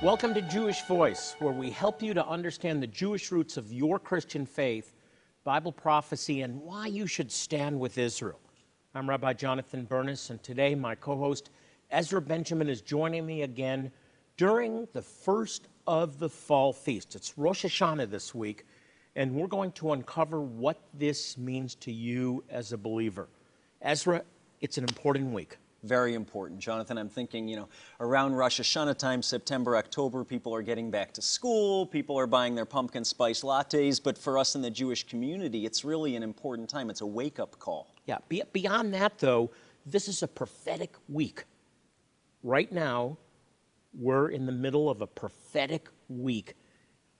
Welcome to Jewish Voice, where we help you to understand the Jewish roots of your Christian faith, Bible prophecy, and why you should stand with Israel. I'm Rabbi Jonathan Bernis, and today my co host Ezra Benjamin is joining me again during the first of the fall feast. It's Rosh Hashanah this week, and we're going to uncover what this means to you as a believer. Ezra, it's an important week very important. Jonathan, I'm thinking, you know, around Rosh Hashanah time, September, October, people are getting back to school, people are buying their pumpkin spice lattes, but for us in the Jewish community, it's really an important time. It's a wake up call. Yeah, be- beyond that, though, this is a prophetic week. Right now, we're in the middle of a prophetic week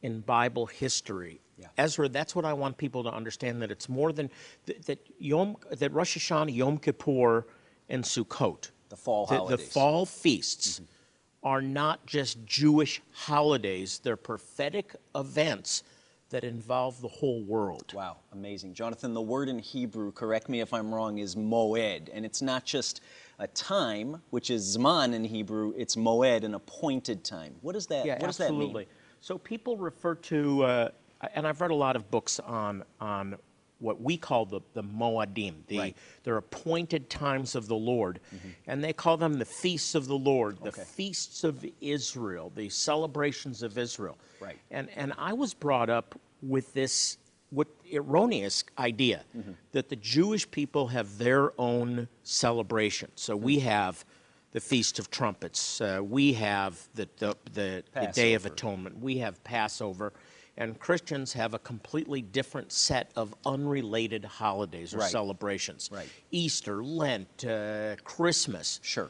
in Bible history. Yeah. Ezra, that's what I want people to understand that it's more than that, that Yom that Rosh Hashanah, Yom Kippur, and Sukkot, the fall the, holidays. The fall feasts mm-hmm. are not just Jewish holidays, they're prophetic events that involve the whole world. Wow, amazing. Jonathan, the word in Hebrew, correct me if I'm wrong, is moed, and it's not just a time, which is zman in Hebrew, it's moed, an appointed time. What does that, yeah, what does absolutely. that mean? So people refer to, uh, and I've read a lot of books on, on what we call the, the Moadim. The, right. They're appointed times of the Lord. Mm-hmm. And they call them the feasts of the Lord, the okay. feasts of Israel, the celebrations of Israel. Right. And, and I was brought up with this what erroneous idea mm-hmm. that the Jewish people have their own celebration. So mm-hmm. we have the Feast of Trumpets, uh, we have the, the, the, the Day of Atonement, we have Passover and Christians have a completely different set of unrelated holidays or right. celebrations. Right. Easter, Lent, uh, Christmas. Sure.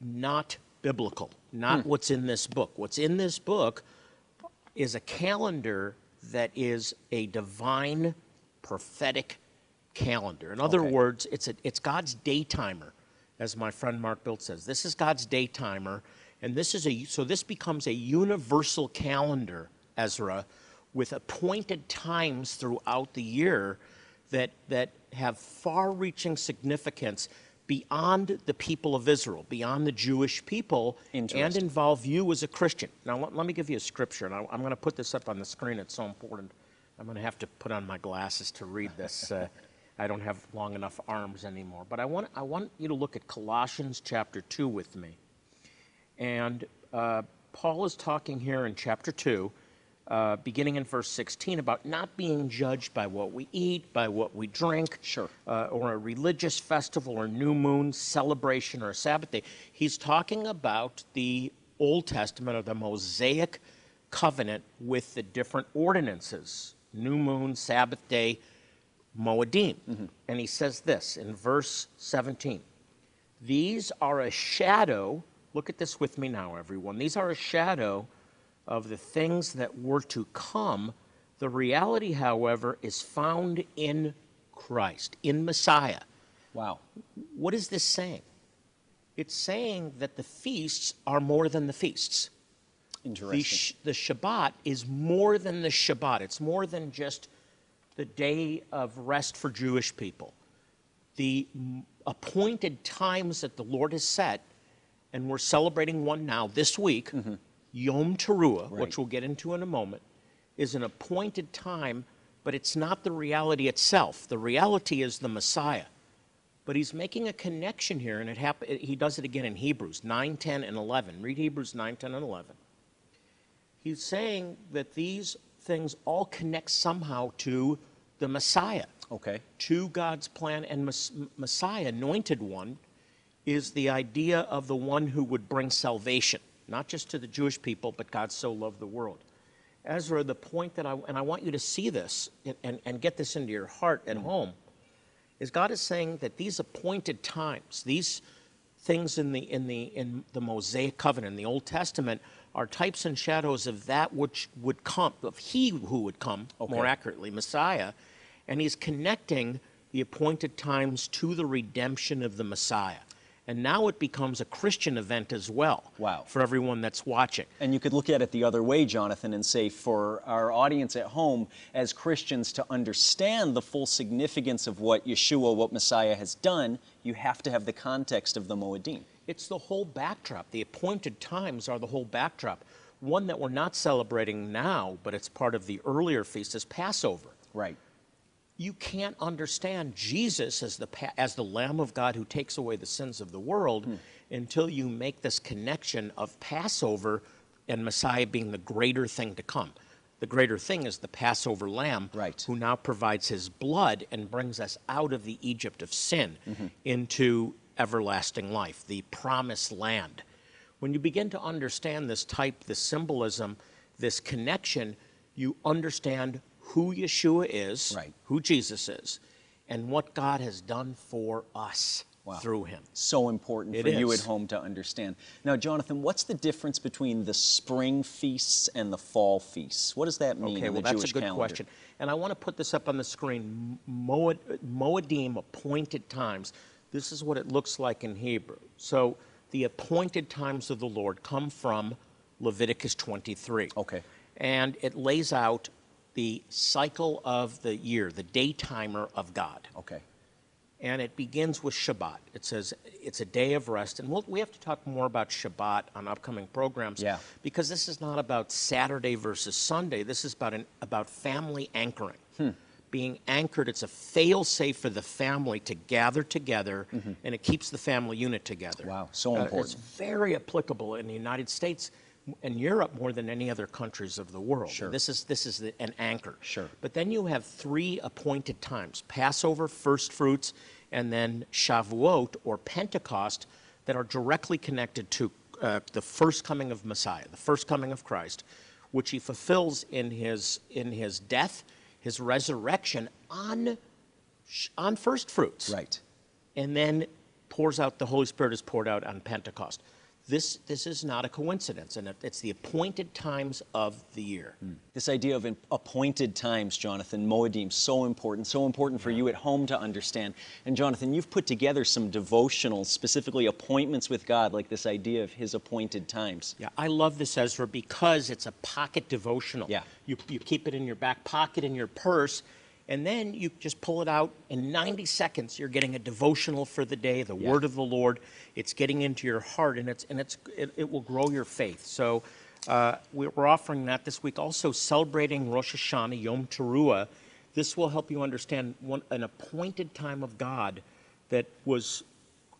Not biblical, not hmm. what's in this book. What's in this book is a calendar that is a divine prophetic calendar. In other okay. words, it's, a, it's God's day timer, as my friend Mark Biltz says. This is God's day timer, and this is a so this becomes a universal calendar, Ezra, with appointed times throughout the year that, that have far reaching significance beyond the people of Israel, beyond the Jewish people, and involve you as a Christian. Now, let, let me give you a scripture, and I, am going to put this up on the screen. It's so important. I'm going to have to put on my glasses to read this. Uh, I don't have long enough arms anymore. But I want, I want you to look at Colossians chapter 2 with me. And uh, Paul is talking here in chapter 2 uh, beginning in verse 16, about not being judged by what we eat, by what we drink, sure. uh, or a religious festival or new moon celebration or a Sabbath day. He's talking about the Old Testament or the Mosaic covenant with the different ordinances new moon, Sabbath day, Moedim. Mm-hmm. And he says this in verse 17 These are a shadow. Look at this with me now, everyone. These are a shadow of the things that were to come. The reality, however, is found in Christ, in Messiah. Wow. What is this saying? It's saying that the feasts are more than the feasts. Interesting. The, sh- the Shabbat is more than the Shabbat. It's more than just the day of rest for Jewish people. The appointed times that the Lord has set, and we're celebrating one now this week, mm-hmm. Yom Teruah, right. which we'll get into in a moment, is an appointed time, but it's not the reality itself. The reality is the Messiah. But he's making a connection here, and it hap- he does it again in Hebrews 9, 10, and 11. Read Hebrews 9, 10, and 11. He's saying that these things all connect somehow to the Messiah. Okay. To God's plan, and Messiah, anointed one, is the idea of the one who would bring salvation not just to the Jewish people, but God so loved the world. Ezra, the point that I, and I want you to see this and, and, and get this into your heart at mm-hmm. home, is God is saying that these appointed times, these things in the in the in the Mosaic covenant, in the Old Testament, are types and shadows of that which would come, of he who would come, more accurately, Messiah, and he's connecting the appointed times to the redemption of the Messiah. And now it becomes a Christian event as well Wow. for everyone that's watching. And you could look at it the other way, Jonathan, and say for our audience at home, as Christians, to understand the full significance of what Yeshua, what Messiah has done, you have to have the context of the Moedim. It's the whole backdrop. The appointed times are the whole backdrop. One that we're not celebrating now, but it's part of the earlier feast, is Passover. Right. You can't understand Jesus as the, as the Lamb of God who takes away the sins of the world hmm. until you make this connection of Passover and Messiah being the greater thing to come. The greater thing is the Passover lamb Right. who now provides his blood and brings us out of the Egypt of sin mm-hmm. into everlasting life, the promised land. When you begin to understand this type, this symbolism, this connection, you understand who Yeshua is, Right. who Jesus is, and what God has done for us Wow. through him. So important It for you at home to understand. Now, Jonathan, what's the difference between the spring feasts and the fall feasts? What does that mean Okay, in well, the that's a good calendar? question. And I want to put this up on the screen. Moed, Moedim, appointed times. This is what it looks like in Hebrew. So the appointed times of the Lord come from Leviticus 23. Okay. And it lays out the cycle of the year, the day timer of God. Okay. and it begins with Shabbat. It says it's a day of rest, and we'll, we have to talk more about Shabbat on upcoming programs. Yeah. Because this is not about Saturday versus Sunday. This is about an, about family anchoring. Hmm. Being anchored, it's a fail-safe for the family to gather together, and it keeps the family unit together. Mm-hmm. Wow, so Uh, important. it's very applicable in the United States and Europe more than any other countries of the world. Sure. This is this is the, an anchor. Sure. But then you have three appointed times Passover, first fruits, and then Shavuot or Pentecost that are directly connected to uh, the first coming of Messiah, the first coming of Christ, which he fulfills in his, in his death, his resurrection on, on first fruits Right. and then pours out the Holy Spirit is poured out on Pentecost. This, this is not a coincidence, and it's the appointed times of the year. Hmm. This idea of appointed times, Jonathan, Moedim, so important, so important for you at home to understand. And Jonathan, you've put together some devotionals, specifically appointments with God, like this idea of His appointed times. Yeah, I love this, Ezra, because it's a pocket devotional. Yeah. You, you keep it in your back pocket, in your purse, and then you just pull it out. In 90 seconds, you're getting a devotional for the day, the Yeah. word of the Lord. It's getting into your heart, and, it's, and it's, it, it will grow your faith. So uh, we- we're offering that this week. Also, celebrating Rosh Hashanah, Yom Teruah. This will help you understand one, an appointed time of God that was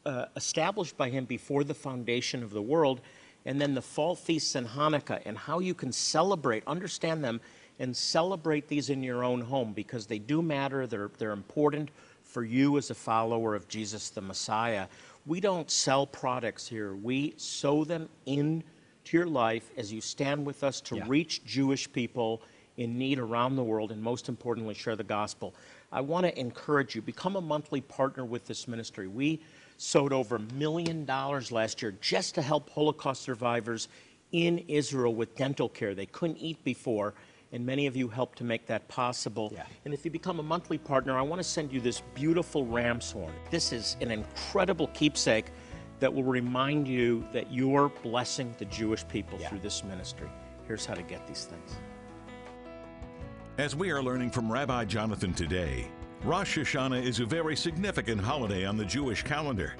uh, established by him before the foundation of the world, and then the fall feasts and Hanukkah, and how you can celebrate, understand them, and celebrate these in your own home because they do matter. They're, they're important for you as a follower of Jesus the Messiah. We don't sell products here, we sow them into your life as you stand with us to Yeah. reach Jewish people in need around the world, and most importantly, share the gospel. I want to encourage you, become a monthly partner with this ministry. We sowed over a million dollars last year just to help Holocaust survivors in Israel with dental care. They couldn't eat before, and many of you helped to make that possible. Yeah. And if you become a monthly partner, I want to send you this beautiful ram's horn. This is an incredible keepsake that will remind you that you're blessing the Jewish people Yeah. through this ministry. Here's how to get these things. As we are learning from Rabbi Jonathan today, Rosh Hashanah is a very significant holiday on the Jewish calendar,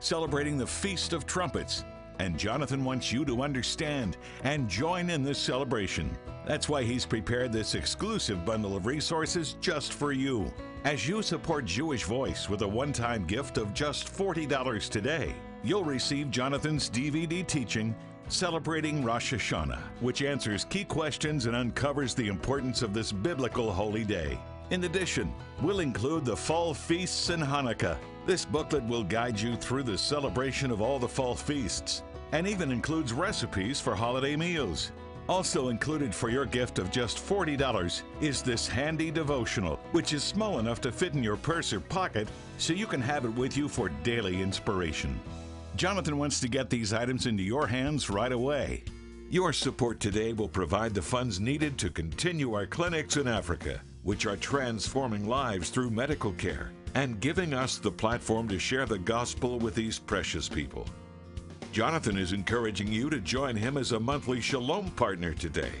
celebrating the Feast of Trumpets. And Jonathan wants you to understand and join in this celebration. That's why he's prepared this exclusive bundle of resources just for you. As you support Jewish Voice with a one time gift of just $40 today, you'll receive Jonathan's DVD teaching celebrating Rosh Hashanah, which answers key questions and uncovers the importance of this biblical holy day. In addition, we'll include the fall feasts and Hanukkah. This booklet will guide you through the celebration of all the fall feasts and even includes recipes for holiday meals. Also included for your gift of just $40 is this handy devotional, which is small enough to fit in your purse or pocket so you can have it with you for daily inspiration. Jonathan wants to get these items into your hands right away. Your support today will provide the funds needed to continue our clinics in Africa, which are transforming lives through medical care and giving us the platform to share the gospel with these precious people. Jonathan is encouraging you to join him as a monthly Shalom partner today.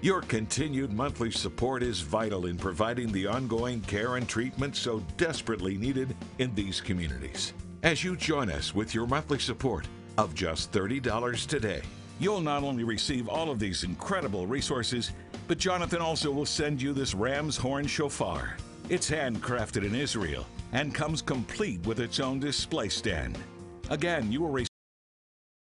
Your continued monthly support is vital in providing the ongoing care and treatment so desperately needed in these communities. As you join us with your monthly support of just $30 today, you'll not only receive all of these incredible resources, but Jonathan also will send you this ram's horn shofar. It's handcrafted in Israel and comes complete with its own display stand. Again, you will receive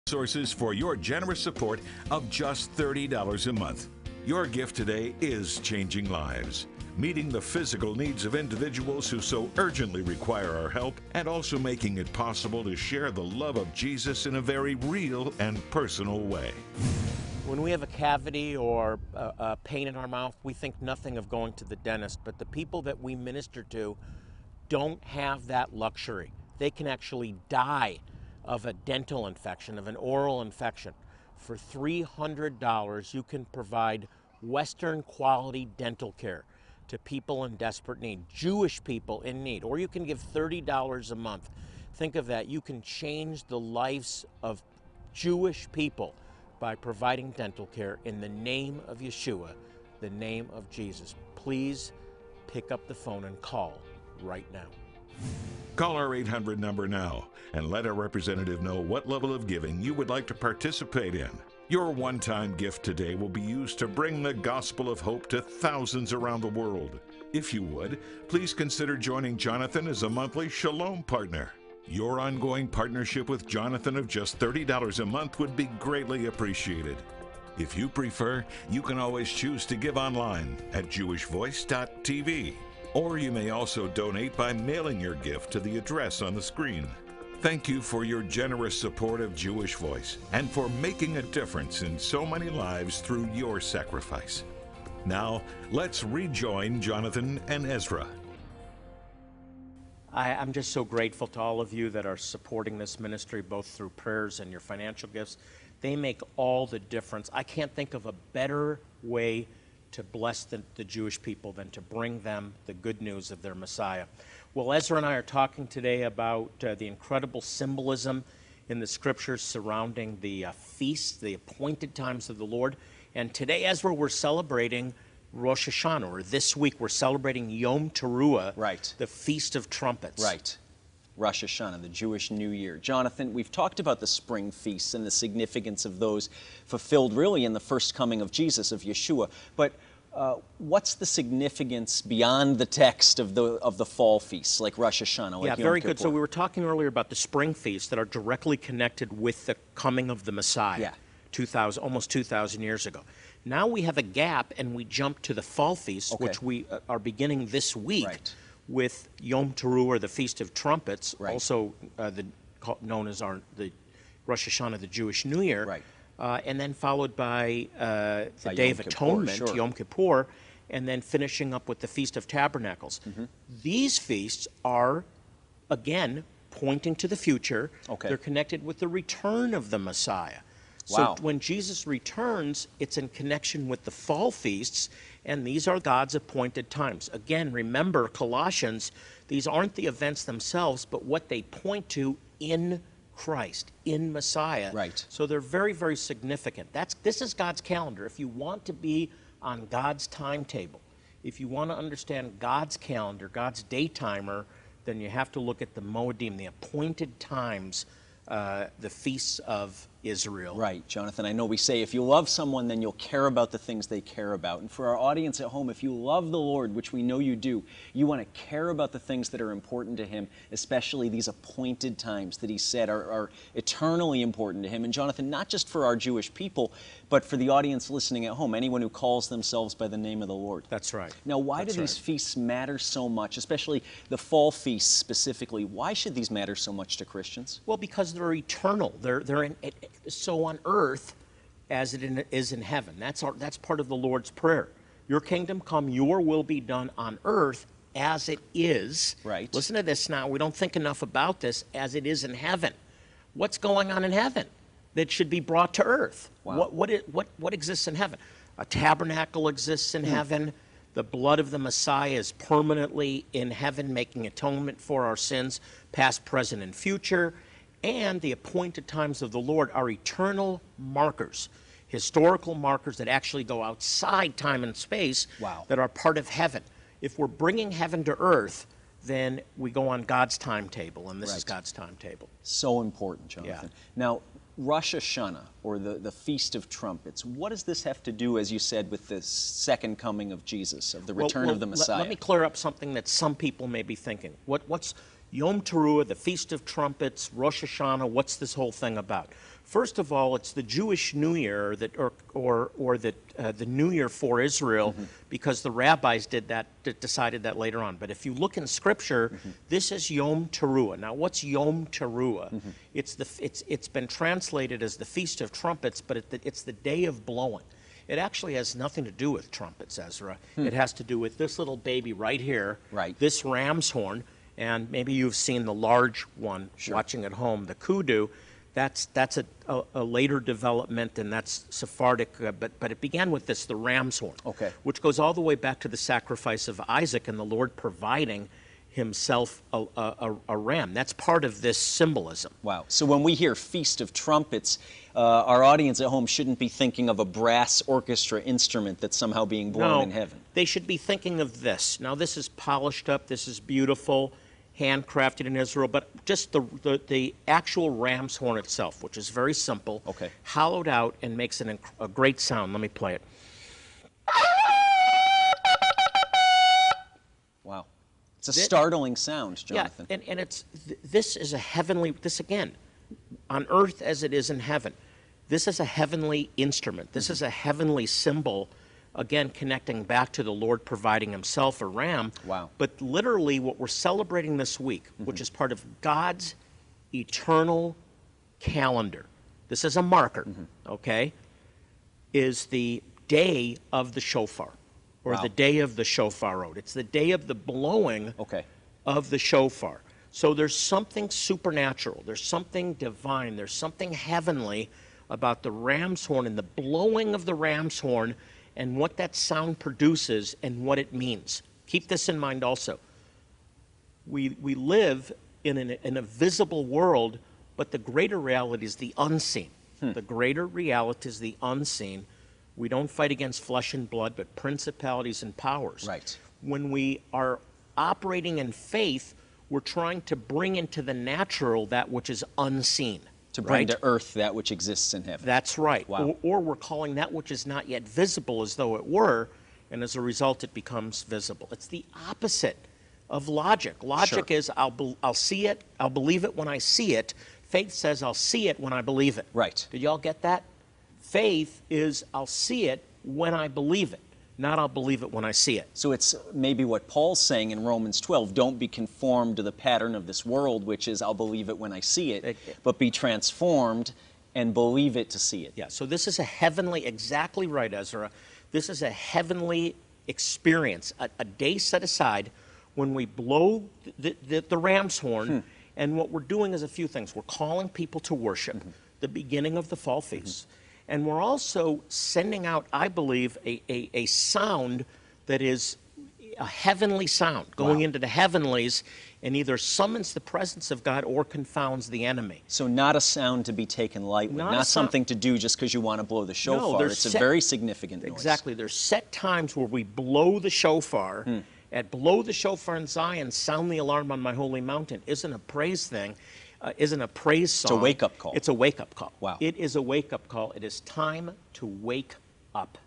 resources for your generous support of just $30 a month. Your gift today is changing lives, meeting the physical needs of individuals who so urgently require our help, and also making it possible to share the love of Jesus in a very real and personal way. When we have a cavity or a, a pain in our mouth, we think nothing of going to the dentist, but the people that we minister to don't have that luxury. They can actually die of a dental infection, of an oral infection. For $300, you can provide Western quality dental care to people in desperate need, Jewish people in need, or you can give $30 a month. Think of that. You can change the lives of Jewish people by providing dental care in the name of Yeshua, the name of Jesus. Please pick up the phone and call right now. Call our 800 number now and let our representative know what level of giving you would like to participate in. Your one time gift today will be used to bring the gospel of hope to thousands around the world. If you would, please consider joining Jonathan as a monthly Shalom partner. Your ongoing partnership with Jonathan of just $30 a month would be greatly appreciated. If you prefer, you can always choose to give online at jewishvoice.tv. Or you may also donate by mailing your gift to the address on the screen. Thank you for your generous support of Jewish Voice and for making a difference in so many lives through your sacrifice. Now, let's rejoin Jonathan and Ezra. I, am just so grateful to all of you that are supporting this ministry, both through prayers and your financial gifts. They make all the difference. I can't think of a better way to bless the, the Jewish people than to bring them the good news of their Messiah. Well, Ezra and I are talking today about uh, the incredible symbolism in the scriptures surrounding the uh, feasts, the appointed times of the Lord. And today, Ezra, we're celebrating Rosh Hashanah, or this week we're celebrating Yom Teruah, right. the Feast of Trumpets. Right. Rosh Hashanah, the Jewish New Year. Jonathan, we've talked about the spring feasts and the significance of those fulfilled really in the first coming of Jesus, of Yeshua. But uh, what's the significance beyond the text of the of the fall feasts, like Rosh Hashanah? Like yeah, Yom very Kippur? good. So we were talking earlier about the spring feasts that are directly connected with the coming of the Messiah. Yeah. 2000, almost 2,000 years ago. Now we have a gap and we jump to the fall feasts, Okay. which we uh, are beginning this week Right. With Yom Teruah, or the Feast of Trumpets, Right. also uh, the, known as our the Rosh Hashanah, the Jewish New Year. Right. Uh, and then followed by uh, the By Day Yom of Kippur, Atonement, sure. Yom Kippur, and then finishing up with the Feast of Tabernacles. Mm-hmm. These feasts are, again, pointing to the future. Okay. They're connected with the return of the Messiah. So Wow. when Jesus returns, it's in connection with the fall feasts, and these are God's appointed times. Again, remember Colossians, these aren't the events themselves, but what they point to in Christ, in Messiah. Right. So they're very, very significant. That's this is God's calendar. If you want to be on God's timetable, if you want to understand God's calendar, God's day timer, then you have to look at the Moedim, the appointed times, uh, the feasts of Israel. Right, Jonathan. I know we say if you love someone, then you'll care about the things they care about. And for our audience at home, if you love the Lord, which we know you do, you want to care about the things that are important to Him, especially these appointed times that He said are, are eternally important to Him. And Jonathan, not just for our Jewish people, but for the audience listening at home, anyone who calls themselves by the name of the Lord. That's right. Now, why That's do these right. feasts matter so much, especially the fall feasts specifically? Why should these matter so much to Christians? Well, because they're eternal. They're they're in, so on earth as it in, is in heaven. That's our, that's part of the Lord's prayer. Your kingdom come, your will be done on earth as it is. Right. Listen to this now. We don't think enough about this as it is in heaven. what's going on in heaven that should be brought to earth? Wow. What, what, what, what exists in heaven? A tabernacle exists in hmm. heaven. The blood of the Messiah is permanently in heaven, making atonement for our sins, past, present, and future. And the appointed times of the Lord are eternal markers, historical markers that actually go outside time and space Wow. that are part of heaven. If we're bringing heaven to earth, then we go on God's timetable, and this is God's timetable. So important, Jonathan. Now, Rosh Hashanah, or the, the Feast of Trumpets, what does this have to do, as you said, with the second coming of Jesus, of the return well, of the let- Messiah? Let, me clear up something that some people may be thinking. What, what's Yom Teruah, the Feast of Trumpets, Rosh Hashanah? What's this whole thing about? First of all, it's the Jewish New Year that, or, or, or the, uh, the New Year for Israel, Mm-hmm. because the rabbis did that, d- decided that later on. But if you look in Scripture, Mm-hmm. this is Yom Teruah. Now, what's Yom Teruah? Mm-hmm. It's the, it's, it's been translated as the Feast of Trumpets, but it, it's the day of blowing. It actually has nothing to do with trumpets, Ezra. It has to do with this little baby right here, Hmm. Right. this ram's horn, and maybe you've seen the large one watching at home, the kudu. That's, that's a, a, a later development, and that's Sephardic, uh, but, but it began with this, the ram's horn, Okay. which goes all the way back to the sacrifice of Isaac and the Lord providing himself a, a, a, ram. That's part of this symbolism. Wow. So when we hear Feast of Trumpets, uh, our audience at home shouldn't be thinking of a brass orchestra instrument that's somehow being blown in heaven. They should be thinking of this. Now, this is polished up, this is beautiful, handcrafted in Israel, but just the, the, the actual ram's horn itself, which is very simple, Okay. hollowed out and makes an, a great sound. Let me play it. Wow. It's a Thi- startling sound, Jonathan. Yeah, and, and it's th- this is a heavenly. This again, on earth as it is in heaven. This is a heavenly instrument. This mm-hmm. is a heavenly symbol. Again, connecting back to the Lord providing Himself a ram. Wow. But literally, what we're celebrating this week, mm-hmm. which is part of God's eternal calendar. This is a marker, mm-hmm. okay? Is the day of the shofar, or Wow. the day of the shofarot. It's the day of the blowing Okay. of the shofar. So there's something supernatural, there's something divine, there's something heavenly about the ram's horn and the blowing of the ram's horn and what that sound produces and what it means. Keep this in mind also. We, we live in, an, in a visible world, but the greater reality is the unseen. Hmm. The greater reality is the unseen. We don't fight against flesh and blood, but principalities and powers Right. when we are operating in faith, we're trying to bring into the natural that which is unseen. To bring right? to earth that which exists in heaven. That's right. Wow. Or, or we're calling that which is not yet visible as though it were, and as a result, it becomes visible. It's the opposite of logic. Logic Sure. is I'll, be, I'll see it, I'll believe it when I see it. Faith says I'll see it when I believe it. Right. Did y'all get that? Faith is I'll see it when I believe it, not I'll believe it when I see it. So it's maybe what Paul's saying in Romans 12 don't be conformed to the pattern of this world, which is I'll believe it when I see it, It- but be transformed and believe it to see it. Yeah, so this is a heavenly, exactly right, Ezra. This is a heavenly experience, a, a day set aside when we blow the, the, the ram's horn. Hmm. And what we're doing is a few things. We're calling people to worship, mm-hmm. the beginning of the fall feast. And we're also sending out, I believe, a, a, a sound that is a heavenly sound going Wow. into the heavenlies and either summons the presence of God or confounds the enemy. So not a sound to be taken lightly, Not not, something to do just because you want to blow the shofar. there's it's a very significant noise. Exactly. There's set times where we blow the shofar. Hmm. At blow the shofar in Zion, sound the alarm on my holy mountain isn't a praise thing, uh, isn't a praise song. It's a wake-up call. It's a wake up call. Wow. It is a wake up call. It is time to wake up.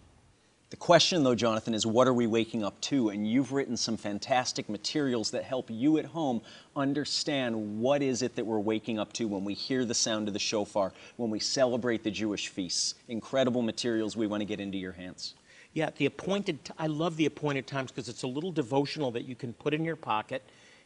The question, though, Jonathan, is what are we waking up to? And you've written some fantastic materials that help you at home understand what is it that we're waking up to when we hear the sound of the shofar, when we celebrate the Jewish feasts. Incredible materials we want to get into your hands. Yeah, the appointed. I love the appointed times because it's a little devotional that you can put in your pocket,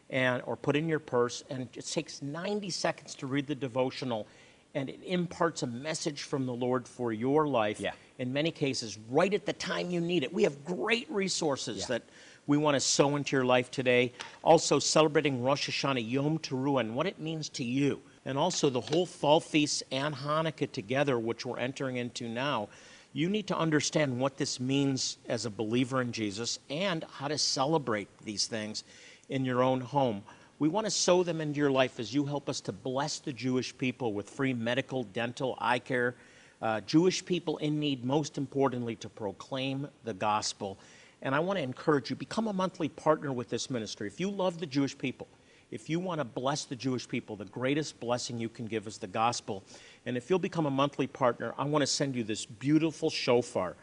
and or put in your purse, and it takes 90 seconds to read the devotional, and it imparts a message from the Lord for your life. Yeah. In many cases, right at the time you need it. We have great resources Yeah. that we want to sow into your life today. Also, celebrating Rosh Hashanah Yom Teruah and what it means to you. and also the whole fall feasts and Hanukkah together, which we're entering into now, you need to understand what this means as a believer in Jesus and how to celebrate these things in your own home. We want to sow them into your life as you help us to bless the Jewish people with free medical, dental, eye care, uh, Jewish people in need, most importantly, to proclaim the gospel. And I want to encourage you become a monthly partner with this ministry. If you love the Jewish people, if you want to bless the Jewish people, the greatest blessing you can give is the gospel. And if you'll become a monthly partner, I want to send you this beautiful shofar.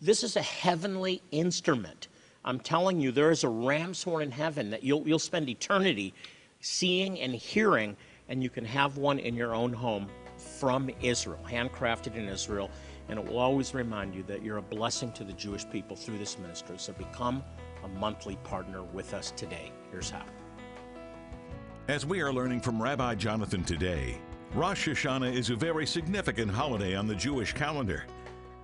This is a heavenly instrument. I'm telling you, there is a ram's horn in heaven that you'll, you'll spend eternity seeing and hearing, and you can have one in your own home from Israel, handcrafted in Israel. And it will always remind you that you're a blessing to the Jewish people through this ministry. So become a monthly partner with us today. Here's how. As we are learning from Rabbi Jonathan today, Rosh Hashanah is a very significant holiday on the Jewish calendar,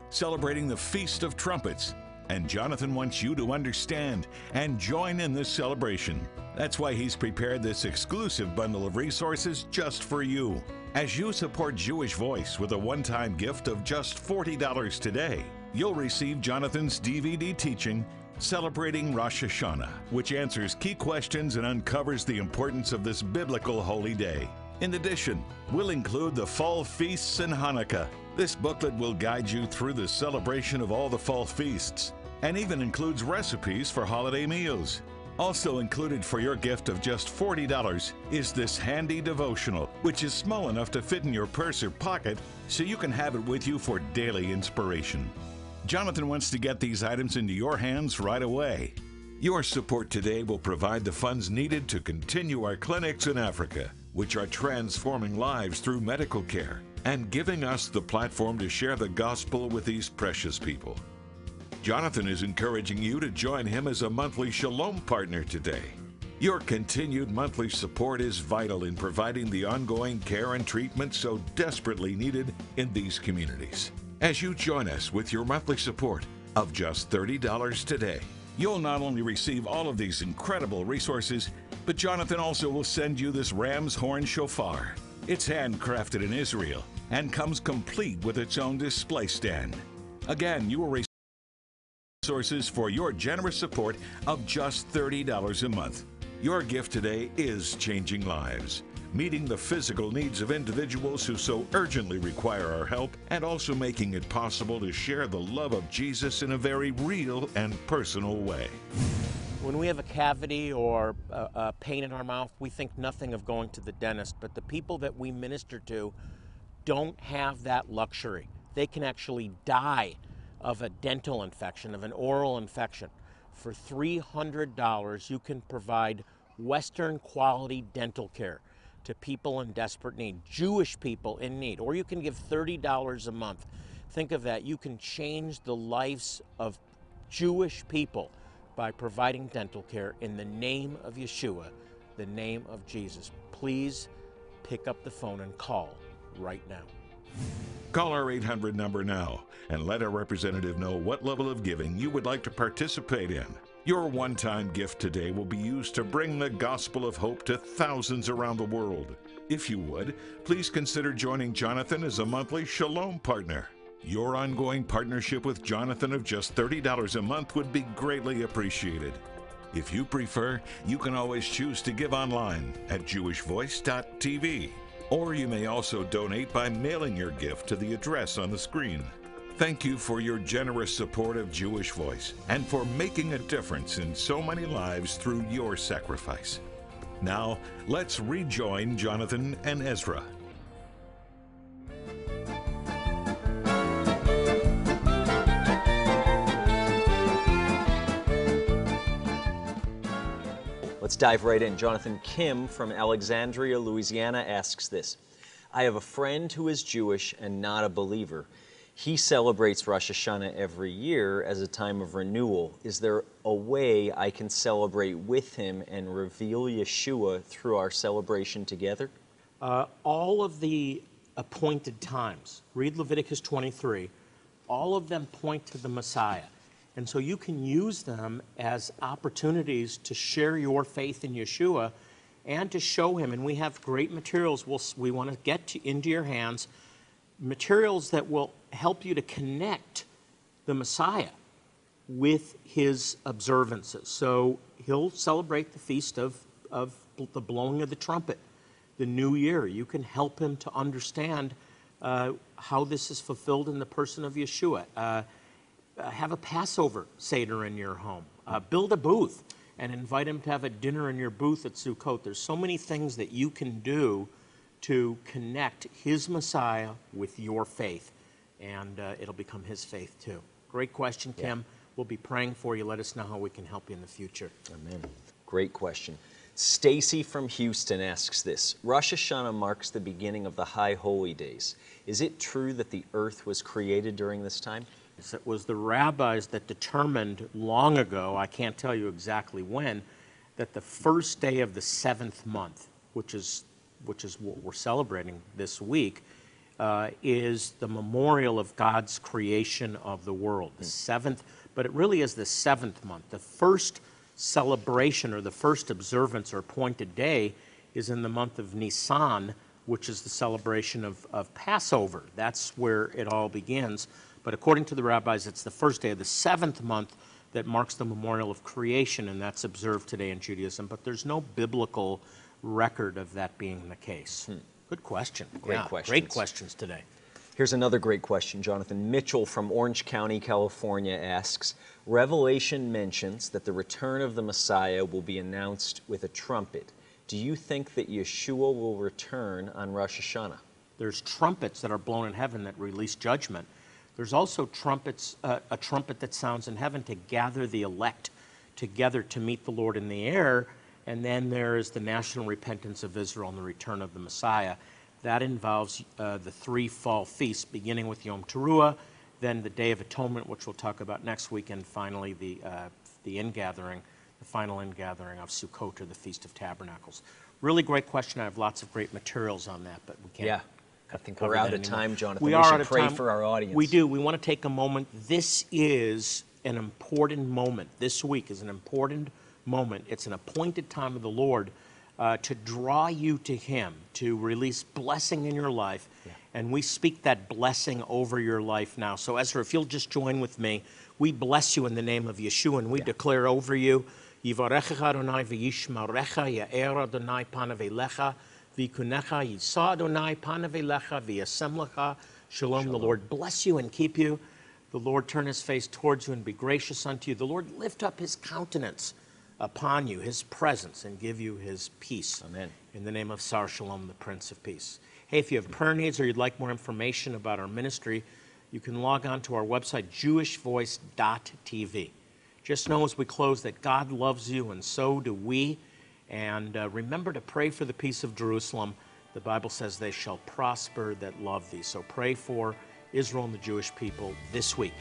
celebrating the Feast of Trumpets. And Jonathan wants you to understand and join in this celebration. That's why he's prepared this exclusive bundle of resources just for you. As you support Jewish Voice with a one time gift of just $40 today, you'll receive Jonathan's DVD teaching celebrating Rosh Hashanah, which answers key questions and uncovers the importance of this biblical holy day. In addition, we'll include the fall feasts and Hanukkah. This booklet will guide you through the celebration of all the fall feasts and even includes recipes for holiday meals. Also included for your gift of just $40 is this handy devotional, which is small enough to fit in your purse or pocket so you can have it with you for daily inspiration. Jonathan wants to get these items into your hands right away. Your support today will provide the funds needed to continue our clinics in Africa, which are transforming lives through medical care and giving us the platform to share the gospel with these precious people. Jonathan is encouraging you to join him as a monthly Shalom partner today. Your continued monthly support is vital in providing the ongoing care and treatment so desperately needed in these communities. As you join us with your monthly support of just $30 today, you'll not only receive all of these incredible resources, but Jonathan also will send you this ram's horn shofar. It's handcrafted in Israel and comes complete with its own display stand. Again, you will receive resources for your generous support of just $30 a month. Your gift today is changing lives meeting the physical needs of individuals who so urgently require our help, and also making it possible to share the love of Jesus in a very real and personal way. When we have a cavity or a, a pain in our mouth, we think nothing of going to the dentist, but the people that we minister to don't have that luxury. They can actually die of a dental infection, of an oral infection. For $300, you can provide Western quality dental care to people in desperate need, Jewish people in need, or you can give $30 a month. Think of that. You can change the lives of Jewish people by providing dental care in the name of Yeshua, the name of Jesus. Please pick up the phone and call right now. Call our 800 number now and let our representative know what level of giving you would like to participate in. Your one time gift today will be used to bring the gospel of hope to thousands around the world. If you would, please consider joining Jonathan as a monthly Shalom partner. Your ongoing partnership with Jonathan of just $30 a month would be greatly appreciated. If you prefer, you can always choose to give online at jewishvoice.tv. Or you may also donate by mailing your gift to the address on the screen. Thank you for your generous support of Jewish Voice and for making a difference in so many lives through your sacrifice. Now, let's rejoin Jonathan and Ezra. Let's dive right in. Jonathan Kim from Alexandria, Louisiana asks this I have a friend who is Jewish and not a believer. He celebrates Rosh Hashanah every year as a time of renewal. Is there a way I can celebrate with him and reveal Yeshua through our celebration together? Uh, all of the appointed times, read Leviticus 23, all of them point to the Messiah. And so you can use them as opportunities to share your faith in Yeshua and to show him. And we have great materials we'll, we want to get to, into your hands, materials that will help you to connect the Messiah with his observances. So he'll celebrate the feast of, of the blowing of the trumpet, the new year. You can help him to understand uh, how this is fulfilled in the person of Yeshua. Uh, uh, have a Passover Seder in your home. Uh, build a booth and invite him to have a dinner in your booth at Sukkot. There's so many things that you can do to connect his Messiah with your faith, and uh, it'll become his faith too. Great question, Kim. Yeah. We'll be praying for you. Let us know how we can help you in the future. Amen. Great question. Stacy from Houston asks this Rosh Hashanah marks the beginning of the High Holy Days. Is it true that the earth was created during this time? It was the rabbis that determined long ago, I can't tell you exactly when, that the first day of the seventh month, which is, which is what we're celebrating this week, uh, is the memorial of God's creation of the world. The seventh, but it really is the seventh month. The first celebration or the first observance or appointed day is in the month of Nisan, which is the celebration of, of Passover. That's where it all begins. But according to the rabbis, it's the first day of the seventh month that marks the memorial of creation, and that's observed today in Judaism. But there's no biblical record of that being the case. Hmm. Good question. Great yeah, questions. Great questions today. Here's another great question, Jonathan. Mitchell from Orange County, California asks Revelation mentions that the return of the Messiah will be announced with a trumpet. Do you think that Yeshua will return on Rosh Hashanah? There's trumpets that are blown in heaven that release judgment. There's also trumpets, uh, a trumpet that sounds in heaven to gather the elect together to meet the Lord in the air. And then there is the national repentance of Israel and the return of the Messiah. That involves uh, the three fall feasts, beginning with Yom Teruah, then the Day of Atonement, which we'll talk about next week, and finally the, uh, the ingathering, the final ingathering of Sukkot, or the Feast of Tabernacles. Really great question. I have lots of great materials on that, but we can't yeah. I think we're out of time, Jonathan. We, we are should out of pray time. for our audience. We do. We want to take a moment. This is an important moment. This week is an important moment. It's an appointed time of the Lord uh, to draw you to Him, to release blessing in your life. Yeah. And we speak that blessing over your life now. So, Ezra, if you'll just join with me, we bless you in the name of Yeshua and we yeah. declare over you. Yivarecha Adonai v'yishmarecha ya'er Adonai panavelecha v'ikunecha yisa Adonai panavelecha v'yasemlecha shalom. The Lord bless you and keep you. The Lord turn his face towards you and be gracious unto you. The Lord lift up his countenance upon you, his presence, and give you his peace. Amen. In the name of Sar Shalom, the Prince of Peace. Hey, if you have prayer needs or you'd like more information about our ministry, you can log on to our website, jewishvoice.tv. Just know as we close that God loves you, and so do we. And uh, remember to pray for the peace of Jerusalem. The Bible says they shall prosper that love thee. So pray for Israel and the Jewish people this week.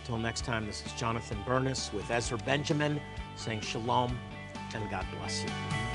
Until next time, this is Jonathan Bernis with Ezra Benjamin saying shalom and God bless you.